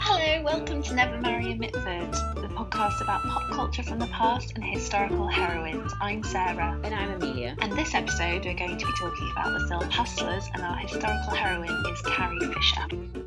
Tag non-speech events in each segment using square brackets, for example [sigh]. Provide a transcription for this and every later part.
Hello, welcome to Never Marry a Mitford, the podcast about pop culture from the past and historical heroines. I'm Sarah. And I'm Amelia. And this episode, we're going to be talking about the film Hustlers, and our historical heroine is Carrie Fisher.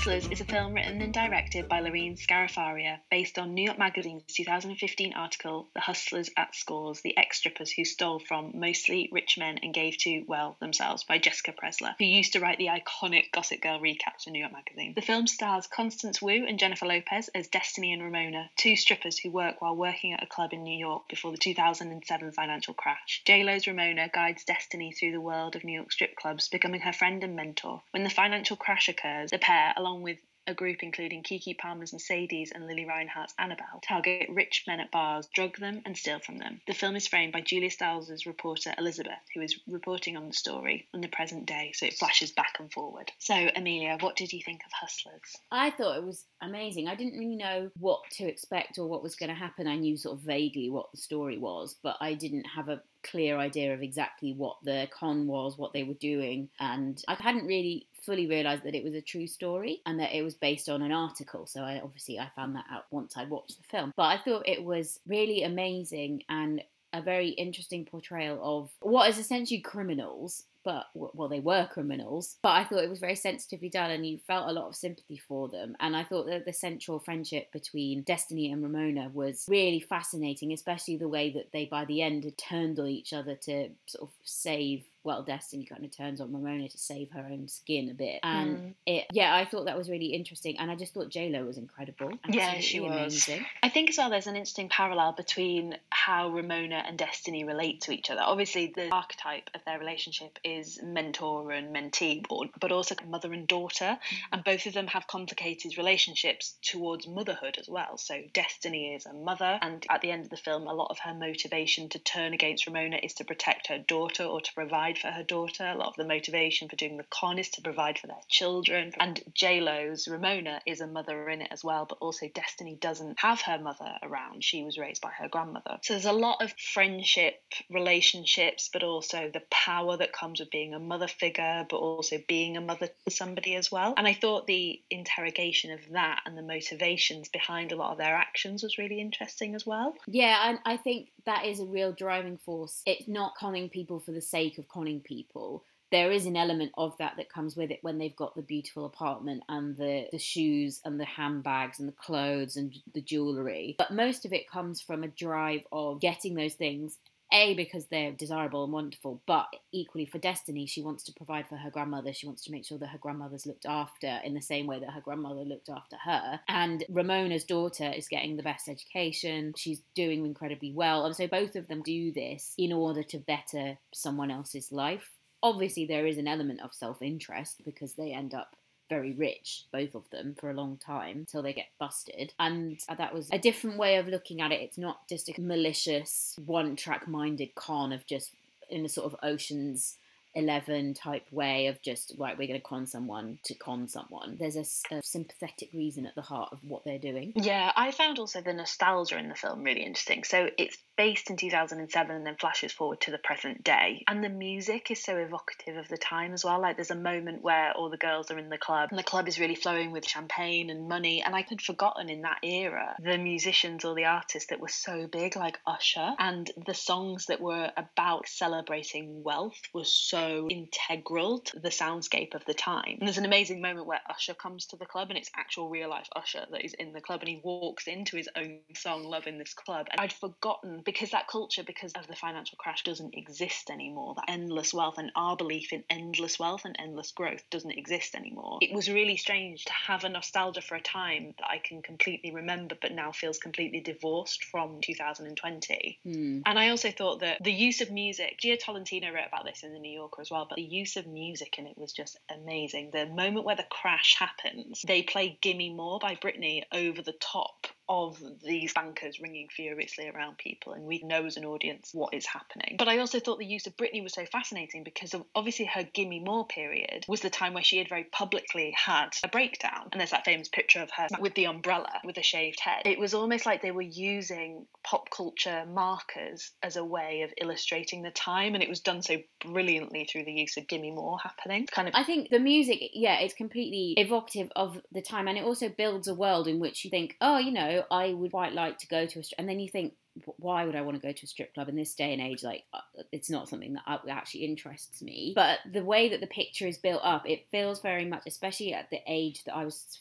Hustlers is a film written and directed by Lorene Scafaria, based on New York Magazine's 2015 article, The Hustlers at Scores, the ex strippers who stole from mostly rich men and gave to, well, themselves, by Jessica Pressler, who used to write the iconic Gossip Girl recaps for New York Magazine. The film stars Constance Wu and Jennifer Lopez as Destiny and Ramona, two strippers who work while working at a club in New York before the 2007 financial crash. J-Lo's Ramona guides Destiny through the world of New York strip clubs, becoming her friend and mentor. When the financial crash occurs, the pair along with a group including Keke Palmer's Mercedes and Lili Reinhart's Annabelle, target rich men at bars, drug them, and steal from them. The film is framed by Julia Stiles' reporter Elizabeth, who is reporting on the story in the present day, so it flashes back and forward. So, Amelia, what did you think of Hustlers? I thought it was amazing. I didn't really know what to expect or what was going to happen. I knew sort of vaguely what the story was, but I didn't have a clear idea of exactly what the con was, what they were doing, and I hadn't really fully realised that it was a true story and that it was based on an article. So I obviously I found that out once I watched the film. But I thought it was really amazing and a very interesting portrayal of what is essentially criminals but well they were criminals but i thought it was very sensitively done and you felt a lot of sympathy for them and i thought that the central friendship between destiny and ramona was really fascinating especially the way that they by the end had turned on each other to sort of save well, Destiny kind of turns on Ramona to save her own skin a bit, and mm. it, yeah, I thought that was really interesting, and I just thought J Lo was incredible. yeah, she was. Amazing. I think as well, there's an interesting parallel between how Ramona and Destiny relate to each other. Obviously, the archetype of their relationship is mentor and mentee, but also mother and daughter, mm. and both of them have complicated relationships towards motherhood as well. So Destiny is a mother, and at the end of the film, a lot of her motivation to turn against Ramona is to protect her daughter or to provide provide for her daughter. A lot of the motivation for doing the con is to provide for their children. And J Lo's Ramona is a mother in it as well, but also Destiny doesn't have her mother around. She was raised by her grandmother. So there's a lot of friendship, relationships, but also the power that comes with being a mother figure, but also being a mother to somebody as well. And I thought the interrogation of that and the motivations behind a lot of their actions was really interesting as well. Yeah, and I think that is a real driving force. It's not conning people for the sake of conning people. There is an element of that that comes with it when they've got the beautiful apartment and the, the shoes and the handbags and the clothes and the jewellery. But most of it comes from a drive of getting those things a, because they're desirable and wonderful, but equally for Destiny, she wants to provide for her grandmother. She wants to make sure that her grandmother's looked after in the same way that her grandmother looked after her. And Ramona's daughter is getting the best education. She's doing incredibly well. And so both of them do this in order to better someone else's life. Obviously, there is an element of self interest because they end up very rich, both of them, for a long time until they get busted. And that was a different way of looking at it. It's not just a malicious, one track minded con of just in a sort of oceans 11 type way of just right we're going to con someone to con someone. There's a, a, sympathetic reason at the heart of what they're doing. Yeah i found also the nostalgia in the film really interesting. So it's based in 2007 and then flashes forward to the present day. And the music is so evocative of the time as well. Like there's a moment where all the girls are in the club and the club is really flowing with champagne and money. And i had forgotten in that era the musicians or the artists that were so big like usher. And the songs that were about celebrating wealth were so so integral to the soundscape of the time. And there's an amazing moment where Usher comes to the club and it's actual real life Usher that is in the club and he walks into his own song Love in This Club. And I'd forgotten because that culture, because of the financial crash, doesn't exist anymore. That endless wealth and our belief in endless wealth and endless growth doesn't exist anymore. It was really strange to have a nostalgia for a time that I can completely remember but now feels completely divorced from 2020. Mm. And I also thought that the use of music, Jia Tolentino wrote about this in the New York as well, but the use of music in it was just amazing. The moment where the crash happens, they play Gimme More by Britney over the top of these bankers ringing furiously around people, and we know as an audience what is happening. But I also thought the use of Britney was so fascinating because obviously her Gimme More period was the time where she had very publicly had a breakdown. And there's that famous picture of her with the umbrella with a shaved head. It was almost like they were using pop culture markers as a way of illustrating the time, and it was done so brilliantly through the use of Gimme More happening. Kind of I think the music, yeah, it's completely evocative of the time, and it also builds a world in which you think, oh, you know, I would quite like to go to a, and then you think, why would I want to go to a strip club in this day and age? Like, uh, it's not something that actually interests me. But the way that the picture is built up, it feels very much, especially at the age that I was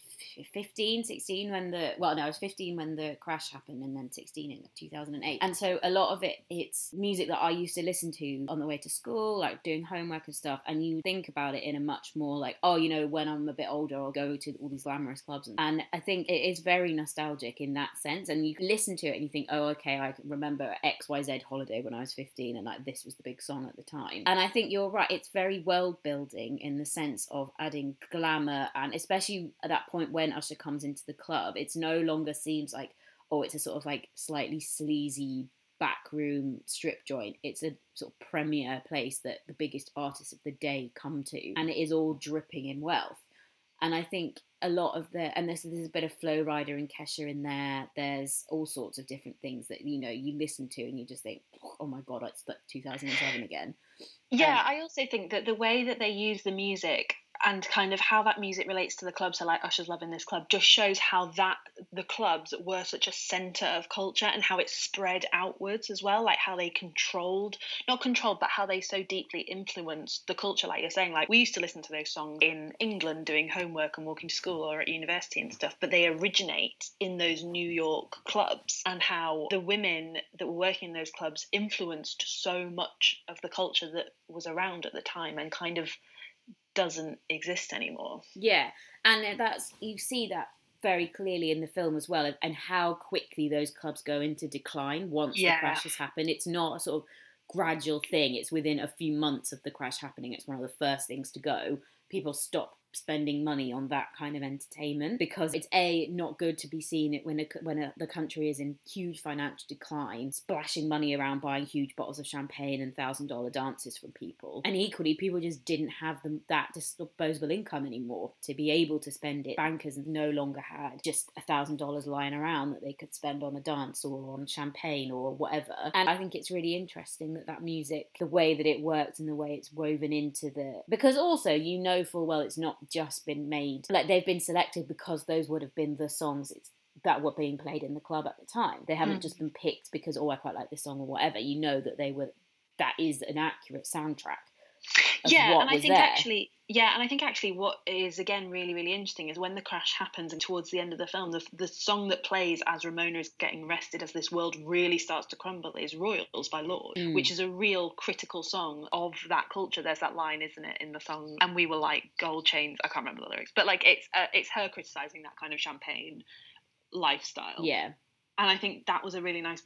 15, 16 when the well no I was 15 when the crash happened and then 16 in 2008 and so a lot of it it's music that I used to listen to on the way to school like doing homework and stuff. And you think about it in a much more like oh you know when I'm a bit older I'll go to all these glamorous clubs. And, and I think it is very nostalgic in that sense. And you listen to it and you think oh okay I remember XYZ holiday when I was 15 and like this was the big song at the time. And I think you're right it's very world building in the sense of adding glamour and especially at that point when Usher comes into the club, it's no longer seems like oh, it's a sort of like slightly sleazy backroom strip joint. It's a sort of premier place that the biggest artists of the day come to, and it is all dripping in wealth. And I think a lot of the and there's there's a bit of Flo Rida and Kesha in there. There's all sorts of different things that you know you listen to and you just think, oh my god, it's like 2007 again. Yeah, um, I also think that the way that they use the music and kind of how that music relates to the club so like usher's love in this club just shows how that the clubs were such a center of culture and how it spread outwards as well like how they controlled not controlled but how they so deeply influenced the culture like you're saying. Like we used to listen to those songs in england doing homework and walking to school or at university and stuff but they originate in those new york clubs and how the women that were working in those clubs influenced so much of the culture that was around at the time and kind of doesn't exist anymore. Yeah, and that's you see that very clearly in the film as well, and how quickly those clubs go into decline once yeah. the crash has happened. It's not a sort of gradual thing; it's within a few months of the crash happening. It's one of the first things to go. People stop spending money on that kind of entertainment because it's a not good to be seen when a, when a, the country is in huge financial decline, splashing money around buying huge bottles of champagne and thousand dollar dances from people, and equally people just didn't have them that disposable income anymore to be able to spend it. Bankers no longer had just a thousand dollars lying around that they could spend on a dance or on champagne or whatever, and I think it's really interesting that that music, the way that it works and the way it's woven into the because also you know full well it's not just been made like they've been selected because those would have been the songs that were being played in the club at the time. They haven't mm. just been picked because oh I quite like this song or whatever. You know that they were that is an accurate soundtrack yeah, and I think there. actually, yeah, and I think actually, what is again really, really interesting is when the crash happens and towards the end of the film, the, the song that plays as Ramona is getting arrested, as this world really starts to crumble, is "Royals" by Lorde, mm. which is a real critical song of that culture. There's that line, isn't it, in the song? And we were like gold chains. I can't remember the lyrics, but like it's uh, it's her criticizing that kind of champagne lifestyle. Yeah. And I think that was a really nice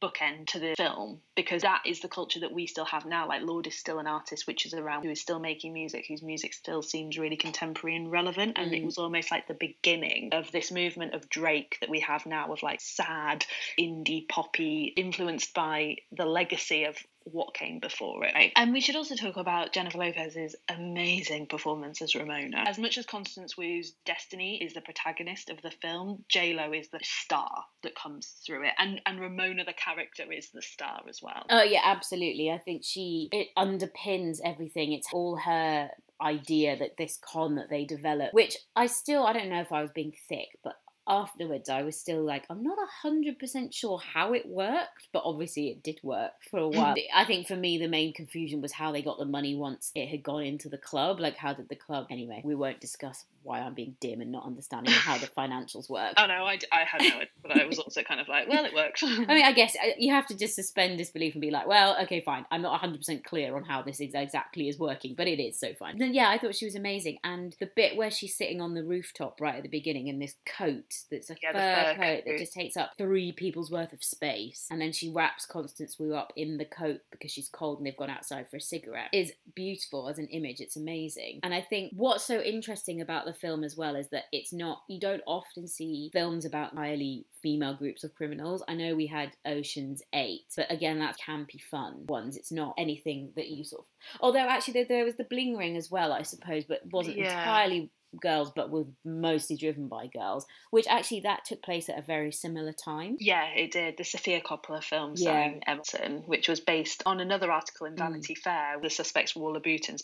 bookend to the film because that is the culture that we still have now. Like Lorde is still an artist which is around who is still making music, whose music still seems really contemporary and relevant. And mm. it was almost like the beginning of this movement of Drake that we have now of like sad indie poppy influenced by the legacy of what came before it. Right? And we should also talk about Jennifer Lopez's amazing performance as Ramona. As much as Constance Wu's Destiny is the protagonist of the film, J Lo is the star that comes through it, and and Ramona the character is the star as well. Oh yeah, absolutely. I think she it underpins everything. It's all her idea that this con that they develop, which I still I don't know if I was being thick, but afterwards, I was still like, I'm not 100% sure how it worked, but obviously it did work for a while. I think for me, the main confusion was how they got the money once it had gone into the club. Like, how did the club. Anyway, we won't discuss why I'm being dim and not understanding how the [laughs] financials work. Oh, no, I, I had no idea, but I was also kind of like, well, it worked. [laughs] I mean, I guess uh, you have to just suspend disbelief and be like, well, okay, fine. I'm not 100% clear on how this exactly is working, but it is so fine. Then, yeah, I thought she was amazing. And the bit where she's sitting on the rooftop right at the beginning in this coat that's a Yeah, fur, fur coat that just takes up three people's worth of space. And then she wraps Constance Wu up in the coat because she's cold and they've gone outside for a cigarette. Is beautiful as an image. It's amazing. And I think what's so interesting about the film as well is that it's not, you don't often see films about highly female groups of criminals. I know we had Ocean's 8, but again, that's campy fun ones. It's not anything that you sort of. Although actually, there, there was the Bling Ring as well, I suppose, but wasn't Yeah. entirely girls but was mostly driven by girls which actually that took place at a very similar time Yeah, it did. The Sofia Coppola film Yeah. starring Emma Watson, which was based on another article in Mm. Vanity Fair, The Suspects Were All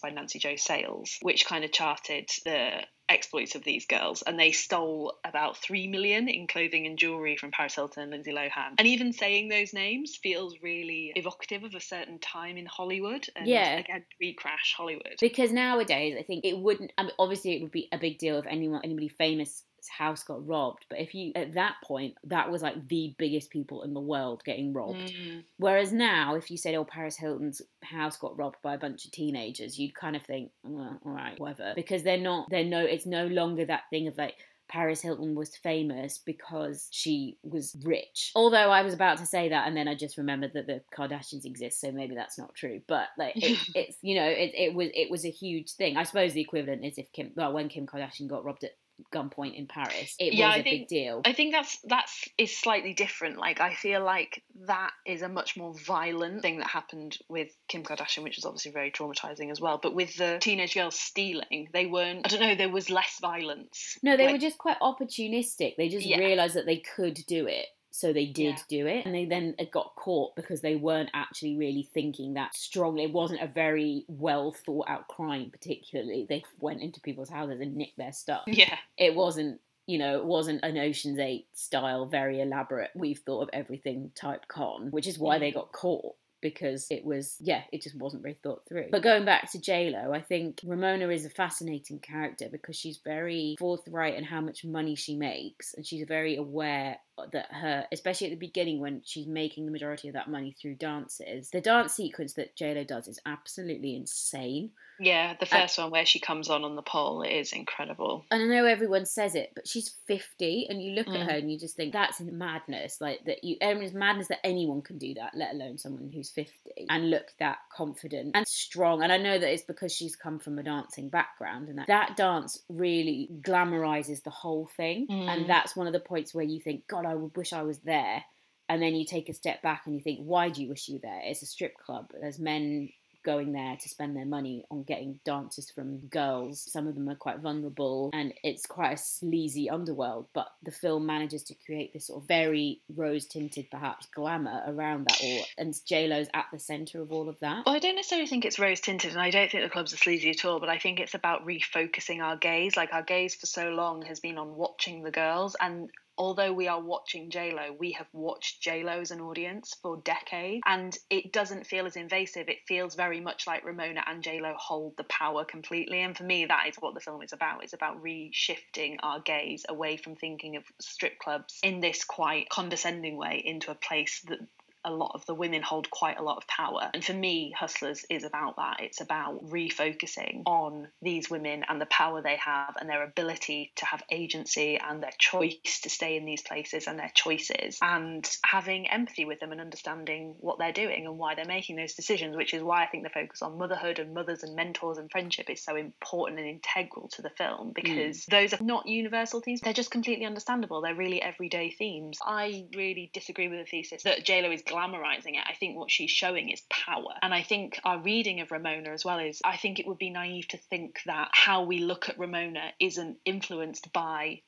by Nancy Jo Sales, which kind of charted the exploits of these girls. And they stole about three million in clothing and jewellery from Paris Hilton and Lindsay Lohan. And even saying those names feels really evocative of a certain time in Hollywood. And Yeah. again, re-crash Hollywood. because nowadays i think it wouldn't I mean, obviously it would be a big deal if anyone anybody famous house got robbed but if you at that point that was like the biggest people in the world getting robbed Mm. whereas now if you said oh paris hilton's house got robbed by a bunch of teenagers you'd kind of think well, all right whatever because they're not they're no it's no longer that thing of like Paris Hilton was famous because she was rich. Although I was about to say that, and then I just remembered that the Kardashians exist, so maybe that's not true. But like, it, [laughs] it's you know, it, it was it was a huge thing. I suppose the equivalent is if Kim, well, when Kim Kardashian got robbed at gunpoint in Paris, it Yeah, was I a big deal. I think that's that's is slightly different. Like I feel like that is a much more violent thing that happened with Kim Kardashian, which was obviously very traumatizing as well. But with the teenage girls stealing, they weren't. I don't know. There was less violence. No, they Like, were just quite opportunistic. They just Yeah. realised that they could do it. So they did Yeah. do it, and they then got caught because they weren't actually really thinking that strongly. It wasn't a very well thought out crime, particularly. They went into people's houses and nicked their stuff. Yeah, It wasn't, you know, it wasn't an Ocean's Eight style, very elaborate. We've thought of everything type con, which is why they Mhm. got caught because it was yeah it just wasn't very thought through but going back to j-lo i think ramona is a fascinating character because she's very forthright in how much money she makes and she's very aware that her especially at the beginning when she's making the majority of that money through dances the dance sequence that j-lo does is absolutely insane yeah. The first one where she comes on on the pole is incredible. and I know everyone says it, but she's 50, and you look at Mm. her and you just think that's madness. Like that, you, I mean, it's madness that anyone can do that, let alone someone who's 50 and look that confident and strong. And I know that it's because she's come from a dancing background, and that, that dance really glamorizes the whole thing. Mm. And that's one of the points where you think, God, I would wish I was there. And then you take a step back and you think, why do you wish you were there? It's a strip club. There's men going there to spend their money on getting dances from girls. Some of them are quite vulnerable and it's quite a sleazy underworld, but the film manages to create this sort of very rose tinted, perhaps, glamour around that all. And JLo's at the centre of all of that. Well, I don't necessarily think it's rose tinted, and I don't think the clubs are sleazy at all. But I think it's about refocusing our gaze. Like our gaze for so long has been on watching the girls, and although we are watching JLo, we have watched JLo as an audience for decades, and it doesn't feel as invasive. It feels very much like Ramona and JLo hold the power completely. And for me, that is what the film is about. It's about reshifting our gaze away from thinking of strip clubs in this quite condescending way into a place that a lot of the women hold quite a lot of power. And for me, Hustlers is about that. It's about refocusing on these women and the power they have and their ability to have agency and their choice to stay in these places and their choices and having empathy with them and understanding what they're doing and why they're making those decisions, which is why I think the focus on motherhood and mothers and mentors and friendship is so important and integral to the film mm. because those are not universal themes. They're just completely understandable. They're really everyday themes. I really disagree with the thesis that JLo is glamorizing it. I think what she's showing is power. And I think our reading of Ramona as well is I think it would be naive to think that how we look at Ramona isn't influenced by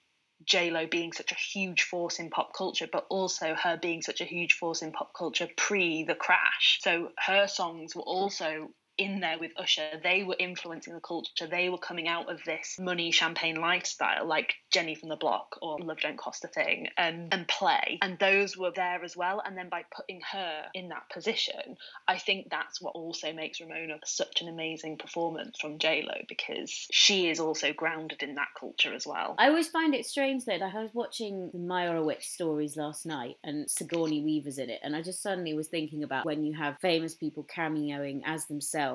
JLo being such a huge force in pop culture, but also her being such a huge force in pop culture pre the crash. So her songs were also in there with Usher. They were influencing the culture. They were coming out of this money champagne lifestyle, like Jenny from the Block or Love Don't Cost a Thing, and and play. And those were there as well. And then by putting her in that position, I think that's what also makes Ramona such an amazing performance from J Lo because she is also grounded in that culture as well. I always find it strange though. Like I was watching the Meyerowitz stories last night, and Sigourney Weaver's in it, and I just suddenly was thinking about when you have famous people cameoing as themselves,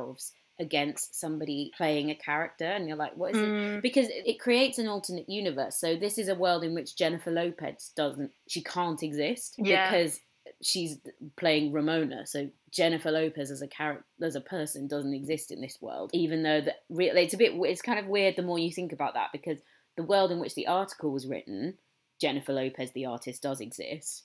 against somebody playing a character, and you're like, what is it? Mm, Because it it creates an alternate universe. So this is a world in which Jennifer Lopez doesn't, she can't exist Yeah. because she's playing Ramona. So Jennifer Lopez as a character, as a person, doesn't exist in this world. Even though that re- it's a bit, it's kind of weird the more you think about that because the world in which the article was written, Jennifer Lopez, the artist, does exist,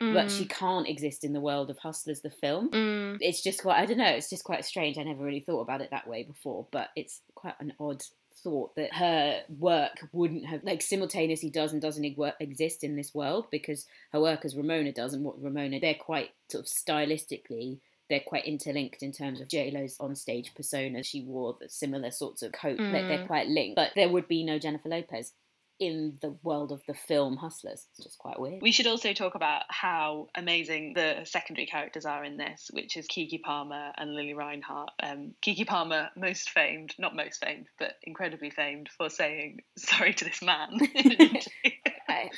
but mm, she can't exist in the world of Hustlers, the film. mm. It's just quite, I don't know, it's just quite strange. I never really thought about it that way before, but it's quite an odd thought that her work wouldn't have like simultaneously does and doesn't exist in this world because her work as Ramona does and what Ramona they're quite sort of stylistically they're quite interlinked in terms of J Lo's onstage persona. She wore the similar sorts of coat. Like, they're Mm. quite linked, but there would be no Jennifer Lopez in the world of the film Hustlers. It's just quite weird. We should also talk about how amazing the secondary characters are in this, which is Keke Palmer and Lili Reinhart. Um, Keke Palmer, most famed, not most famed, but incredibly famed for saying sorry to this man, [laughs] [laughs] [laughs]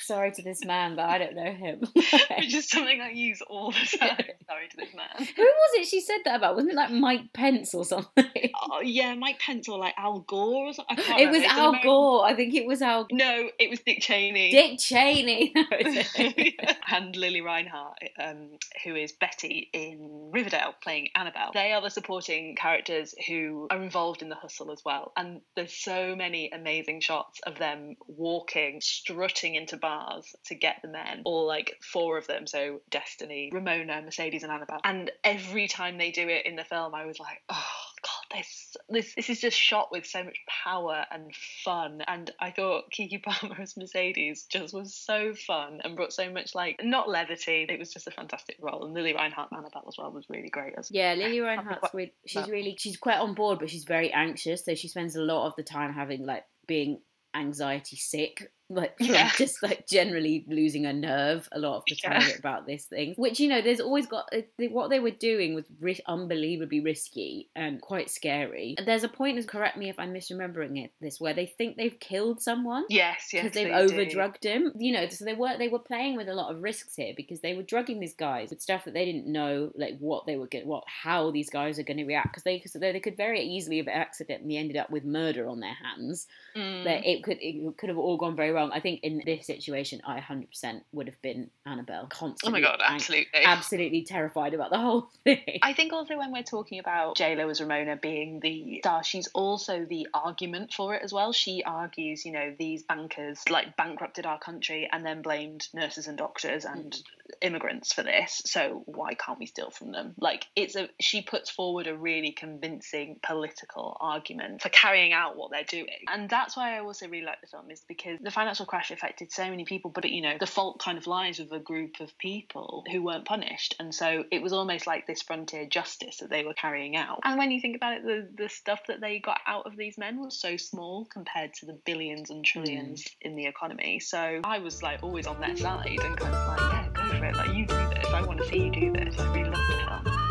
sorry to this man, but I don't know him. [laughs] which is something I use all the [laughs] time. Sorry to this man. Who was it she said that about? Wasn't it like Mike Pence or something? Oh, yeah, Mike Pence or like Al Gore or something. I can't It was. Al American- Gore. I think it was Al. [laughs] No, it was Dick Cheney. Dick Cheney. That was it. and Lili Reinhart, um, who is Betty in Riverdale, playing Annabelle. They are the supporting characters who are involved in the hustle as well. And there's so many amazing shots of them walking, strutting into bars to get the men, all like four of them. So Destiny, Ramona, Mercedes, and Annabelle. And every time they do it in the film, I was like, oh god, this this this is just shot with so much power and fun. And I thought Keke [laughs] Palmer as Mercedes just was so fun and brought so much like not levity. It was just a fantastic role. And Lili Reinhart and Annabelle as well was really great as Yeah, Lili Reinhart's really, she's really she's quite on board, but she's very anxious. So she spends a lot of the time having like being anxiety sick, like [laughs] Yeah. [laughs] just like generally losing a nerve a lot of the time Yeah. about this thing. Which you know, there's always got uh, what they were doing was ri- unbelievably risky and quite scary. And there's a point, correct me if I'm misremembering it, this where they think they've killed someone Yes, yes. because they've they over do. drugged him. You know, so they were they were playing with a lot of risks here because they were drugging these guys with stuff that they didn't know, like what they were going, what how these guys are going to react because they cause they they could very easily have accidentally ended up with murder on their hands. Mm. That it could it could have all gone very wrong. I think in this situation, I 100% would have been Annabelle, constantly. Oh my god, absolutely. absolutely terrified about the whole [laughs] thing. I think also when we're talking about JLo as Ramona being the star, she's also the argument for it as well. She argues, you know, these bankers like bankrupted our country and then blamed nurses and doctors and mm. immigrants for this. So why can't we steal from them? Like it's a she puts forward a really convincing political argument for carrying out what they're doing. And that's why I also really like the film is because the financial crash affected so many people, but it, you know, the fault kind of lies with a group of people who weren't punished. And so it was almost like this frontier justice that they were carrying out. And when you think about it, the, the stuff that they got out of these men was so small compared to the billions and trillions mm. in the economy. So I was like always on their side and kind of like, yeah, go for it. Like you do this. I want to see you do this. I really love the film.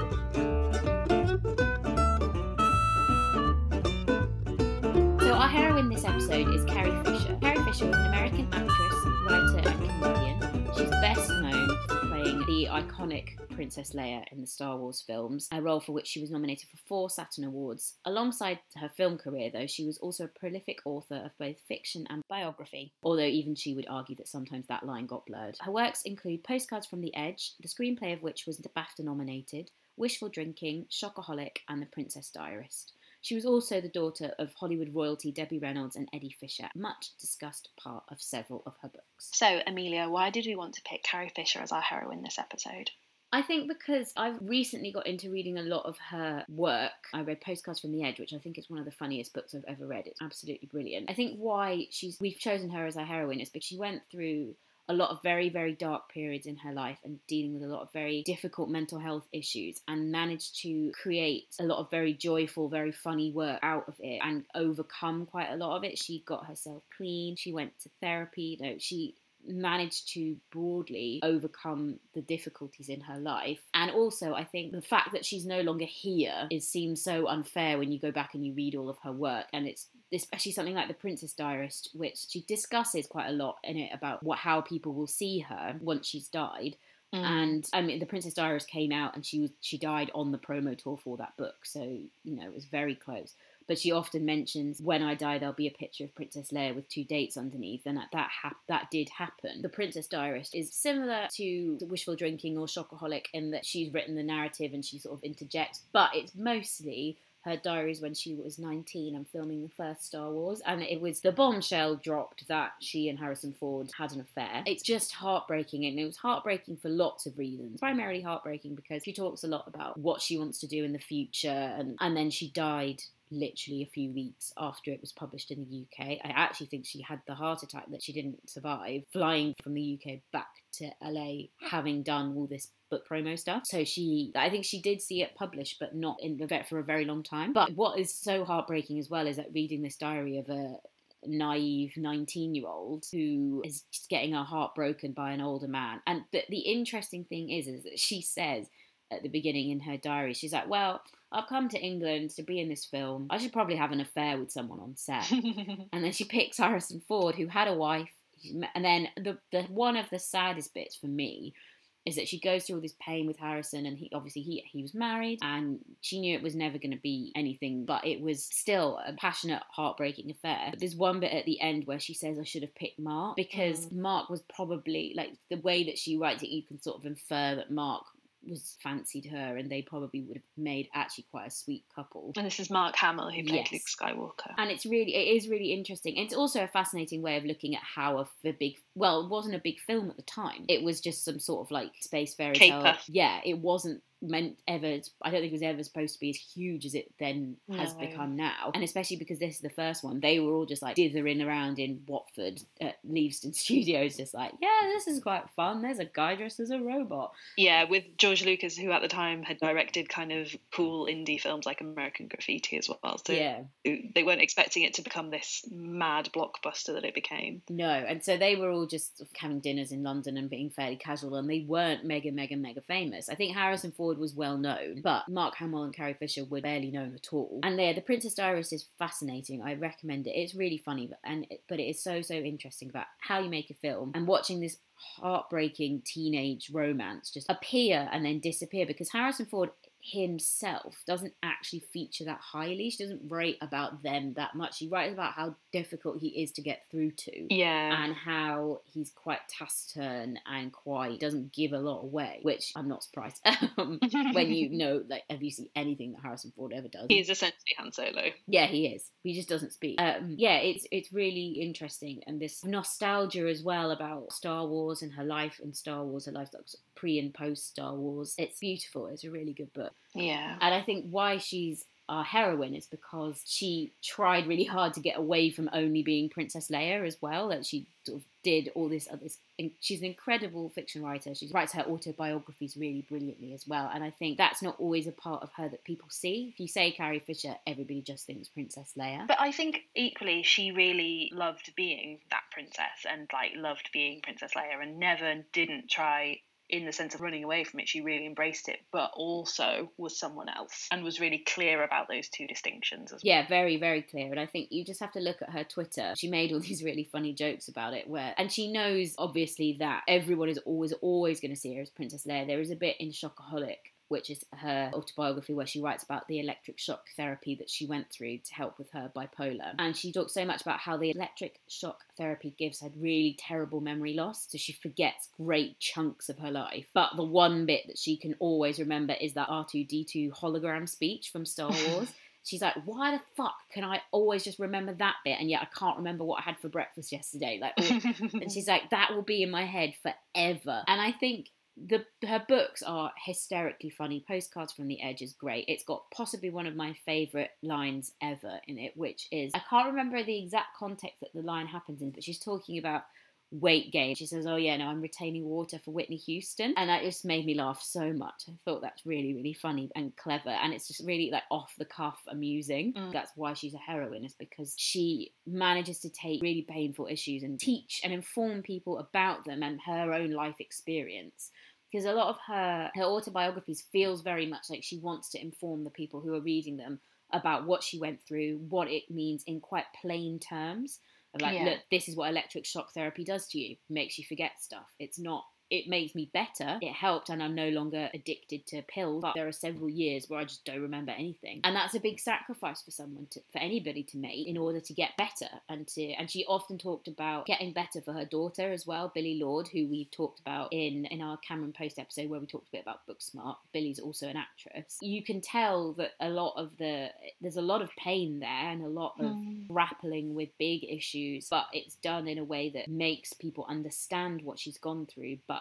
So our heroine this episode is Carrie Fisher was an American actress, writer, and comedian. She's best known for playing the iconic Princess Leia in the Star Wars films, a role for which she was nominated for four Saturn Awards. Alongside her film career, though, she was also a prolific author of both fiction and biography, although even she would argue that sometimes that line got blurred. Her works include Postcards from the Edge, the screenplay of which was BAFTA nominated, Wishful Drinking, Shockaholic, and The Princess Diarist. She was also the daughter of Hollywood royalty Debbie Reynolds and Eddie Fisher, a much discussed part of several of her books. So, Amelia, why did we want to pick Carrie Fisher as our heroine this episode? I think because I've recently got into reading a lot of her work. I read Postcards from the Edge, which I think is one of the funniest books I've ever read. It's absolutely brilliant. I think why she's we've chosen her as our heroine is because she went through a lot of very, very dark periods in her life and dealing with a lot of very difficult mental health issues and managed to create a lot of very joyful, very funny work out of it and overcome quite a lot of it. She got herself clean, she went to therapy, you know, she managed to broadly overcome the difficulties in her life. And also i think the fact that she's no longer here it seems so unfair when you go back and you read all of her work and it's especially something like the princess diarist which she discusses quite a lot in it about what how people will see her once she's died Mm. And I mean, The Princess Diarist came out, and she was she died on the promo tour for that book, so you know it was very close. But she often mentions, "When I die, there'll be a picture of Princess Leia with two dates underneath," and that that, hap- that did happen. The Princess Diarist is similar to Wishful Drinking or Shockaholic in that she's written the narrative and she sort of interjects, but it's mostly her diaries when she was 19 and filming the first Star Wars, and it was the bombshell dropped that she and Harrison Ford had an affair. It's just heartbreaking, and it was heartbreaking for lots of reasons. Primarily heartbreaking because she talks a lot about what she wants to do in the future, and, and then she died literally a few weeks after it was published in the UK. I actually think she had the heart attack that she didn't survive, flying from the UK back to LA, having done all this book promo stuff. So she, I think she did see it published, but not in the vet for a very long time. But what is so heartbreaking as well is that reading this diary of a naive 19 year old who is just getting her heart broken by an older man. And the, the interesting thing is, is that she says at the beginning in her diary, she's like, well, I've come to England to be in this film. I should probably have an affair with someone on set. [laughs] and then she picks Harrison Ford, who had a wife. And then the, the one of the saddest bits for me is that she goes through all this pain with Harrison, and he obviously he he was married, and she knew it was never going to be anything, but it was still a passionate, heartbreaking affair. But there's one bit at the end where she says, "I should have picked Mark," because mm. Mark was probably like the way that she writes it. You can sort of infer that Mark was fancied her, and they probably would have made actually quite a sweet couple. And this is Mark Hamill who played yes. Luke Skywalker. And it's really, it is really interesting. It's also a fascinating way of looking at how a, a big, well, it wasn't a big film at the time. It was just some sort of like space fairy tale. Yeah, it wasn't meant ever I don't think it was ever supposed to be as huge as it then has no. become now. And especially because this is the first one, they were all just like dithering around in Watford at Leavesden [laughs] Studios, just like, yeah, this is quite fun. There's a guy dressed as a robot. Yeah, with George Lucas, who at the time had directed kind of cool indie films like American Graffiti as well. So yeah. they weren't expecting it to become this mad blockbuster that it became. No, and so they were all just having dinners in London and being fairly casual, and they weren't mega, mega, mega famous. I think Harrison Ford Ford was well known, but Mark Hamill and Carrie Fisher were barely known at all. And there, The Princess Diarist is fascinating. I recommend it. It's really funny, but and but it is so so interesting about how you make a film and watching this heartbreaking teenage romance just appear and then disappear because Harrison Ford himself doesn't actually feature that highly. She doesn't write about them that much. She writes about how difficult he is to get through to. Yeah. And how he's quite taciturn and quite doesn't give a lot away, which I'm not surprised. [laughs] Um, when you [laughs] know, like, have you seen anything that Harrison Ford ever does? He's essentially Han Solo. Yeah, he is. He just doesn't speak. Um, yeah, it's it's really interesting and this nostalgia as well about Star Wars and her life in Star Wars, her life pre and post Star Wars. It's beautiful. It's a really good book. Yeah. And I think why she's our heroine is because she tried really hard to get away from only being Princess Leia as well. That she sort of did all this other. She's an incredible fiction writer. She writes her autobiographies really brilliantly as well. And I think that's not always a part of her that people see. If you say Carrie Fisher, everybody just thinks Princess Leia. But I think equally she really loved being that princess and like loved being Princess Leia and never didn't try in the sense of running away from it, she really embraced it, but also was someone else and was really clear about those two distinctions as well. Yeah, very, very clear. And I think you just have to look at her Twitter. She made all [laughs] these really funny jokes about it where and she knows obviously that everyone is always, always gonna see her as Princess Leia. There is a bit in Shockaholic which is her autobiography where she writes about the electric shock therapy that she went through to help with her bipolar. And she talks so much about how the electric shock therapy gives her really terrible memory loss, so she forgets great chunks of her life. But the one bit that she can always remember is that R2D2 hologram speech from Star [laughs] Wars. she's like, why the fuck can I always just remember that bit and yet I can't remember what I had for breakfast yesterday? Like, [laughs] and she's like, that will be in my head forever. And I think the her books are hysterically funny. Postcards from the Edge is great. It's got possibly one of my favorite lines ever in it, which is I can't remember the exact context that the line happens in, but she's talking about weight gain. She says, "Oh yeah, no, I'm retaining water for Whitney Houston," and that just made me laugh so much. I thought that's really, really funny and clever, and it's just really like off the cuff, amusing. Mm. That's why she's a heroine, is because she manages to take really painful issues and teach and inform people about them and her own life experience because a lot of her her autobiographies feels very much like she wants to inform the people who are reading them about what she went through, what it means in quite plain terms. Of like, yeah. look, this is what electric shock therapy does to you. Makes you forget stuff. It's not it makes me better. It helped, and I'm no longer addicted to pills. But there are several years where I just don't remember anything, and that's a big sacrifice for someone to, for anybody to make in order to get better. And to and she often talked about getting better for her daughter as well, Billie Lourd, who we talked about in in our Cameron Post episode where we talked a bit about Booksmart. Billie's also an actress. You can tell that a lot of the there's a lot of pain there and a lot of mm. grappling with big issues, but it's done in a way that makes people understand what she's gone through, but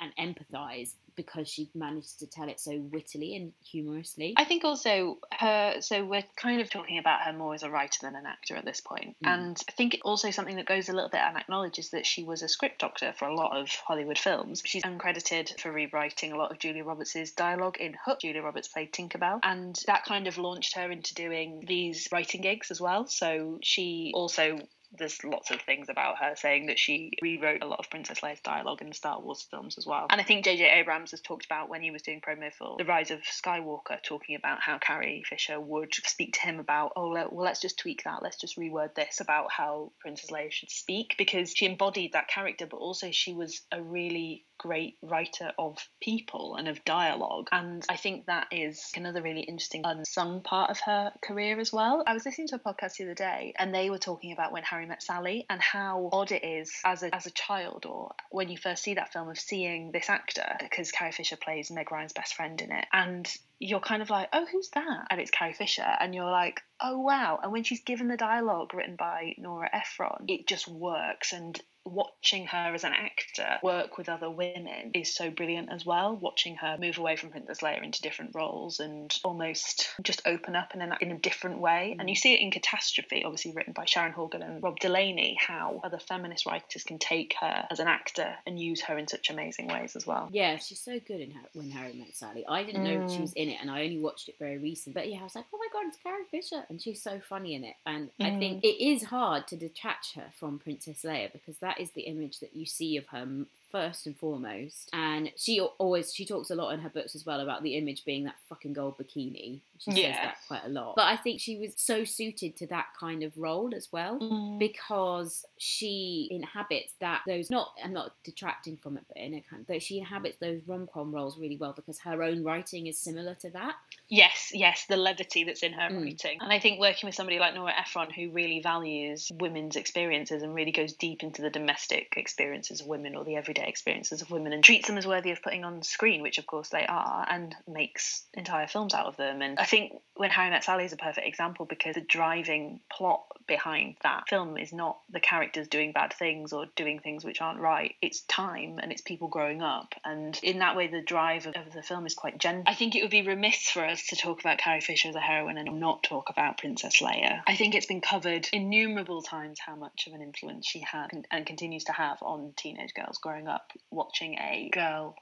and empathize because she managed to tell it so wittily and humorously. I think also her, so we're kind of talking about her more as a writer than an actor at this point. Mm. And I think also something that goes a little bit unacknowledged is that she was a script doctor for a lot of Hollywood films. She's uncredited for rewriting a lot of Julia Roberts' dialogue in Hook. Julia Roberts played Tinkerbell, and that kind of launched her into doing these writing gigs as well. So she also there's lots of things about her saying that she rewrote a lot of Princess Leia's dialogue in the Star Wars films as well. And I think J.J. Abrams has talked about when he was doing promo for The Rise of Skywalker, talking about how Carrie Fisher would speak to him about, oh, well, let's just tweak that, let's just reword this about how Princess Leia should speak, because she embodied that character, but also she was a really great writer of people and of dialogue. And I think that is another really interesting unsung part of her career as well. I was listening to a podcast the other day and they were talking about when Harry met Sally and how odd it is as a, as a child or when you first see that film of seeing this actor, because Carrie Fisher plays Meg Ryan's best friend in it. And you're kind of like, oh, who's that? And it's Carrie Fisher. And you're like, oh, wow. And when she's given the dialogue written by Nora Ephron, it just works. And watching her as an actor work with other women is so brilliant as well. Watching her move away from Princess Leia into different roles and almost just open up in a, in a different way. And you see it in Catastrophe, obviously written by Sharon Horgan and Rob Delaney, how other feminist writers can take her as an actor and use her in such amazing ways as well. Yeah, she's so good in her, When Harry Met Sally. I didn't know she was mm. in it and I only watched it very recent. But yeah, I was like, oh my god, it's Carrie Fisher. And she's so funny in it. And mm. I think it is hard to detach her from Princess Leia because that is the image that you see of her first and foremost. And she always she talks a lot in her books as well about the image being that fucking gold bikini. She yeah. says that quite a lot. But I think she was so suited to that kind of role as well mm. because she inhabits that those not I'm not detracting from it, but in a kind of, she inhabits those rom com roles really well because her own writing is similar to that. Yes, yes, the levity that's in her mm. writing. And I think working with somebody like Nora Ephron who really values women's experiences and really goes deep into the domestic experiences of women or the everyday experiences of women and treats them as worthy of putting on screen, which of course they are, and makes entire films out of them. And I think when Harry Met Sally is a perfect example because the driving plot behind that film is not the characters doing bad things or doing things which aren't right. It's time and it's people growing up. And in that way, the drive of, of the film is quite gentle. I think it would be remiss for us to talk about Carrie Fisher as a heroine and not talk about Princess Leia. I think it's been covered innumerable times how much of an influence she had and continues to have on teenage girls growing up watching a girl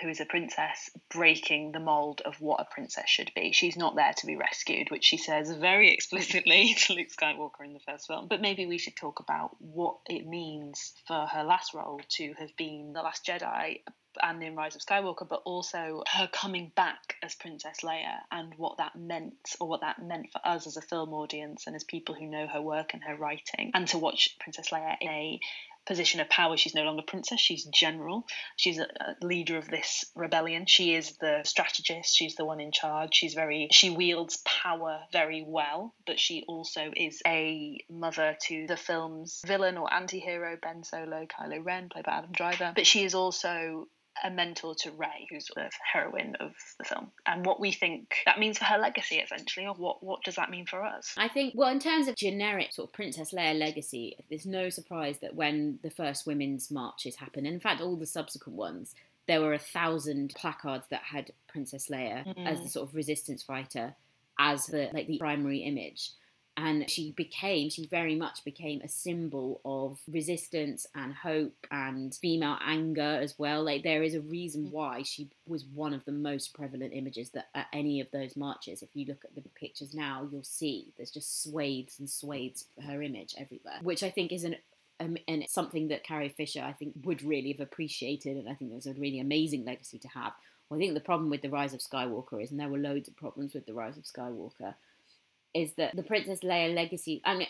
who is a princess breaking the mold of what a princess should be. She's not there to be rescued, which she says very explicitly [laughs] to Luke Skywalker in the first film. But maybe we should talk about what it means for her last role to have been the last Jedi and in Rise of Skywalker, but also her coming back as Princess Leia and what that meant, or what that meant for us as a film audience and as people who know her work and her writing, and to watch Princess Leia in a position of power. She's no longer princess, she's general. She's a, leader of this rebellion. She is the strategist, she's the one in charge. She's very, she wields power very well, but she also is a mother to the film's villain or anti hero, Ben Solo, Kylo Ren, played by Adam Driver. But she is also a mentor to Rey, who's the heroine of the film, and what we think that means for her legacy, essentially, or what what does that mean for us? I think, well, in terms of generic sort of Princess Leia legacy, there's no surprise that when the first women's marches happened, and in fact, all the subsequent ones, there were a thousand placards that had Princess Leia mm. as the sort of resistance fighter as the like the primary image and she became she very much became a symbol of resistance and hope and female anger as well like there is a reason mm. why she was one of the most prevalent images that at any of those marches if you look at the pictures now you'll see there's just swathes and swathes of her image everywhere which i think is an um, and it's something that Carrie Fisher, I think, would really have appreciated, and I think there's a really amazing legacy to have. Well, I think the problem with the Rise of Skywalker is, and there were loads of problems with the Rise of Skywalker, is that the Princess Leia legacy. I mean,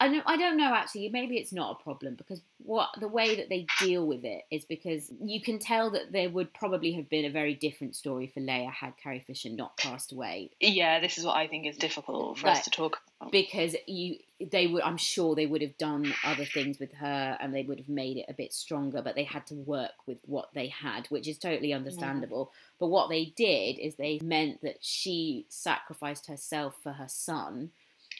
I don't, I don't know actually. Maybe it's not a problem because what the way that they deal with it is because you can tell that there would probably have been a very different story for Leia had Carrie Fisher not passed away. Yeah, this is what I think is difficult for us to talk about Oh. because you they would I'm sure they would have done other things with her and they would have made it a bit stronger, but they had to work with what they had, which is totally understandable. Yeah. But what they did is they meant that she sacrificed herself for her son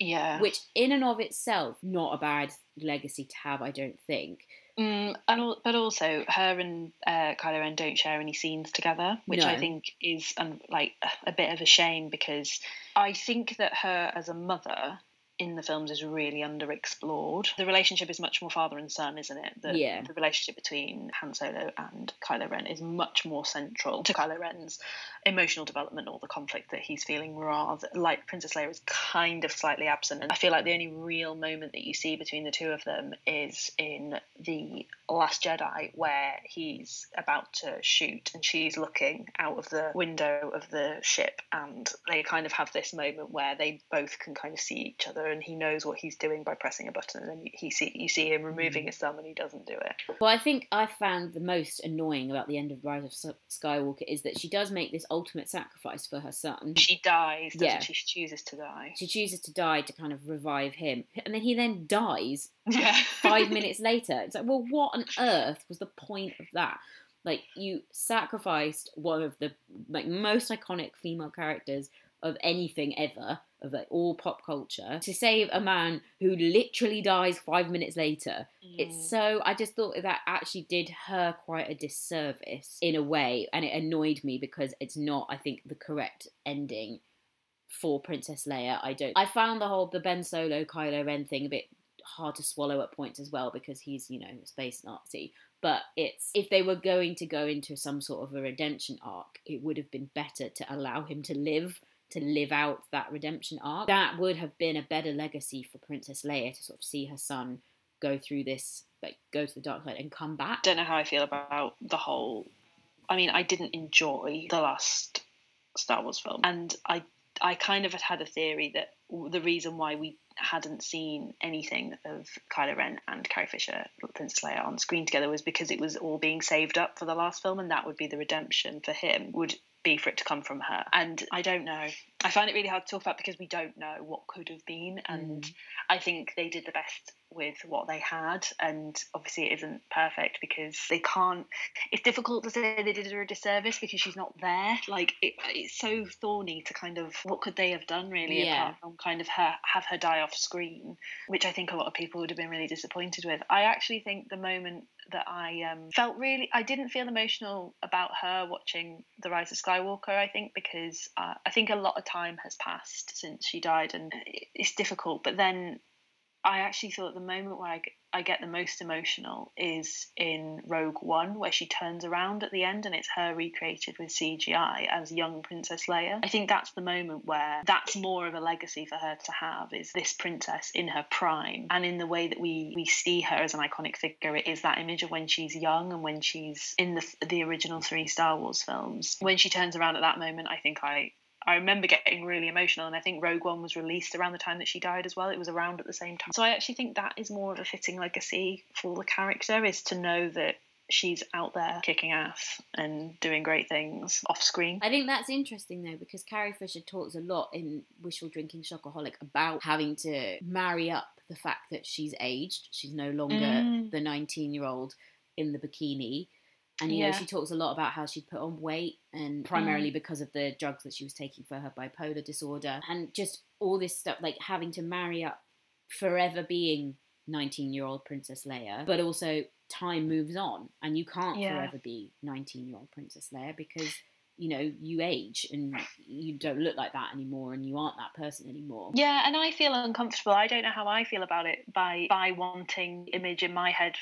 yeah. Which, in and of itself, not a bad legacy to have, I don't think. Mm, and but also, her and uh, Kylo Ren don't share any scenes together, which no. I think is um, like a bit of a shame because I think that her as a mother in the films is really underexplored. The relationship is much more father and son, isn't it? The, yeah. The relationship between Han Solo and Kylo Ren is much more central to Kylo Ren's emotional development or the conflict that he's feeling, rather like Princess Leia is kind of slightly absent. And I feel like the only real moment that you see between the two of them is in the Last Jedi, where he's about to shoot and she's looking out of the window of the ship, and they kind of have this moment where they both can kind of see each other and he knows what he's doing by pressing a button, and then he see you see him removing mm. his thumb, and he doesn't do it. Well, I think I found the most annoying about the end of Rise of Skywalker is that she does make this ultimate sacrifice for her son. She dies. yeah, she? she chooses to die. She chooses to die to kind of revive him, and then he then dies. [laughs] Yeah. five minutes later, it's like, well, what on earth was the point of that? Like you sacrificed one of the like most iconic female characters of anything ever, of like all pop culture, to save a man who literally dies five minutes later. Mm. It's so I just thought that actually did her quite a disservice in a way, and it annoyed me because it's not, I think, the correct ending for Princess Leia. I don't. I found the whole the Ben Solo Kylo Ren thing a bit hard to swallow at points as well because he's you know a space Nazi. But it's if they were going to go into some sort of a redemption arc, it would have been better to allow him to live to live out that redemption arc. That would have been a better legacy for Princess Leia to sort of see her son go through this, like go to the dark side and come back. Don't know how I feel about the whole. I mean, I didn't enjoy the last Star Wars film, and I I kind of had had a theory that the reason why we hadn't seen anything of Kylo Ren and Carrie Fisher, Princess Leia, on screen together was because it was all being saved up for the last film, and that would be the redemption for him. Would be for it to come from her. And I don't know. I find it really hard to talk about because we don't know what could have been. And mm. I think they did the best with what they had. And obviously, it isn't perfect because they can't. It's difficult to say they did her a disservice because she's not there. Like, it, it's so thorny to kind of what could they have done really yeah. apart from kind of her have her die off screen, which I think a lot of people would have been really disappointed with. I actually think the moment that I um, felt really, I didn't feel emotional about her watching The Rise of Skywalker, I think, because uh, I think a lot of time has passed since she died and it's difficult. But then I actually thought the moment where I, I get the most emotional is in Rogue One, where she turns around at the end and it's her recreated with CGI as young Princess Leia. I think that's the moment where that's more of a legacy for her to have is this princess in her prime. And in the way that we, we see her as an iconic figure, it is that image of when she's young and when she's in the, the original three Star Wars films. When she turns around at that moment, I think I, I remember getting really emotional, and I think Rogue One was released around the time that she died as well. It was around at the same time. So I actually think that is more of a fitting legacy for the character is to know that she's out there kicking ass and doing great things off screen. I think that's interesting though because Carrie Fisher talks a lot in Wishful Drinking Shockaholic about having to marry up the fact that she's aged. She's no longer mm. the 19 year old in the bikini and you yeah. know, she talks a lot about how she put on weight and primarily mm. because of the drugs that she was taking for her bipolar disorder and just all this stuff like having to marry up forever being 19 year old Princess Leia, but also time moves on and you can't yeah. forever be 19 year old Princess Leia because you know you age and you don't look like that anymore and you aren't that person anymore yeah and i feel uncomfortable i don't know how i feel about it by by wanting image in my head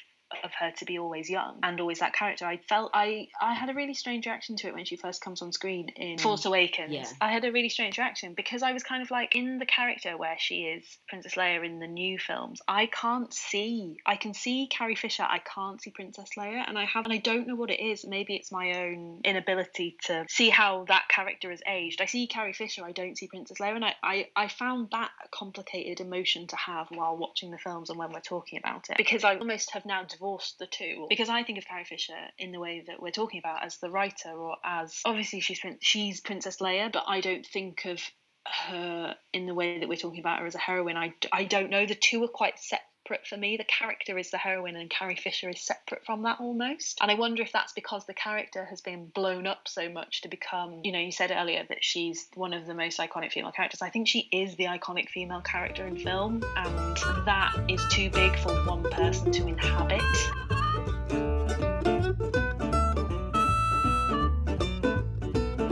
of her to be always young and always that character. I felt I I had a really strange reaction to it when she first comes on screen in Force Awakens. Yeah. I had a really strange reaction because I was kind of like in the character where she is Princess Leia in the new films. I can't see. I can see Carrie Fisher. I can't see Princess Leia, and I have and I don't know what it is. Maybe it's my own inability to see how that character has aged. I see Carrie Fisher. I don't see Princess Leia, and I I, I found that a complicated emotion to have while watching the films and when we're talking about it because I almost have now divorced the two because I think of Carrie Fisher in the way that we're talking about as the writer or as obviously she's she's Princess Leia, but I don't think of her in the way that we're talking about her as a heroine. I, I don't know. The two are quite separate for me. The character is the heroine, and Carrie Fisher is separate from that almost. And I wonder if that's because the character has been blown up so much to become, you know, you said earlier that she's one of the most iconic female characters. I think she is the iconic female character in film, and that is too big for one person to inhabit.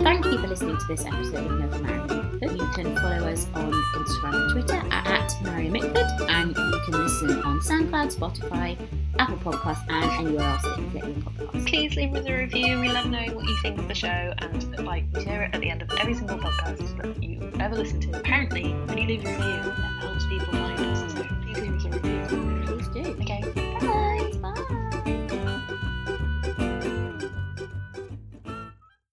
Thank you for listening to this episode of Never You can follow us on Instagram and Twitter at, at Mary Mitford, and you can listen on SoundCloud, Spotify, Apple Podcasts, and anywhere else that you get your podcasts. Please leave us a review. We love knowing what you think of the show, and like we share it at the end of every single podcast that you ever listen to. Apparently, when you leave a review, that helps people find us.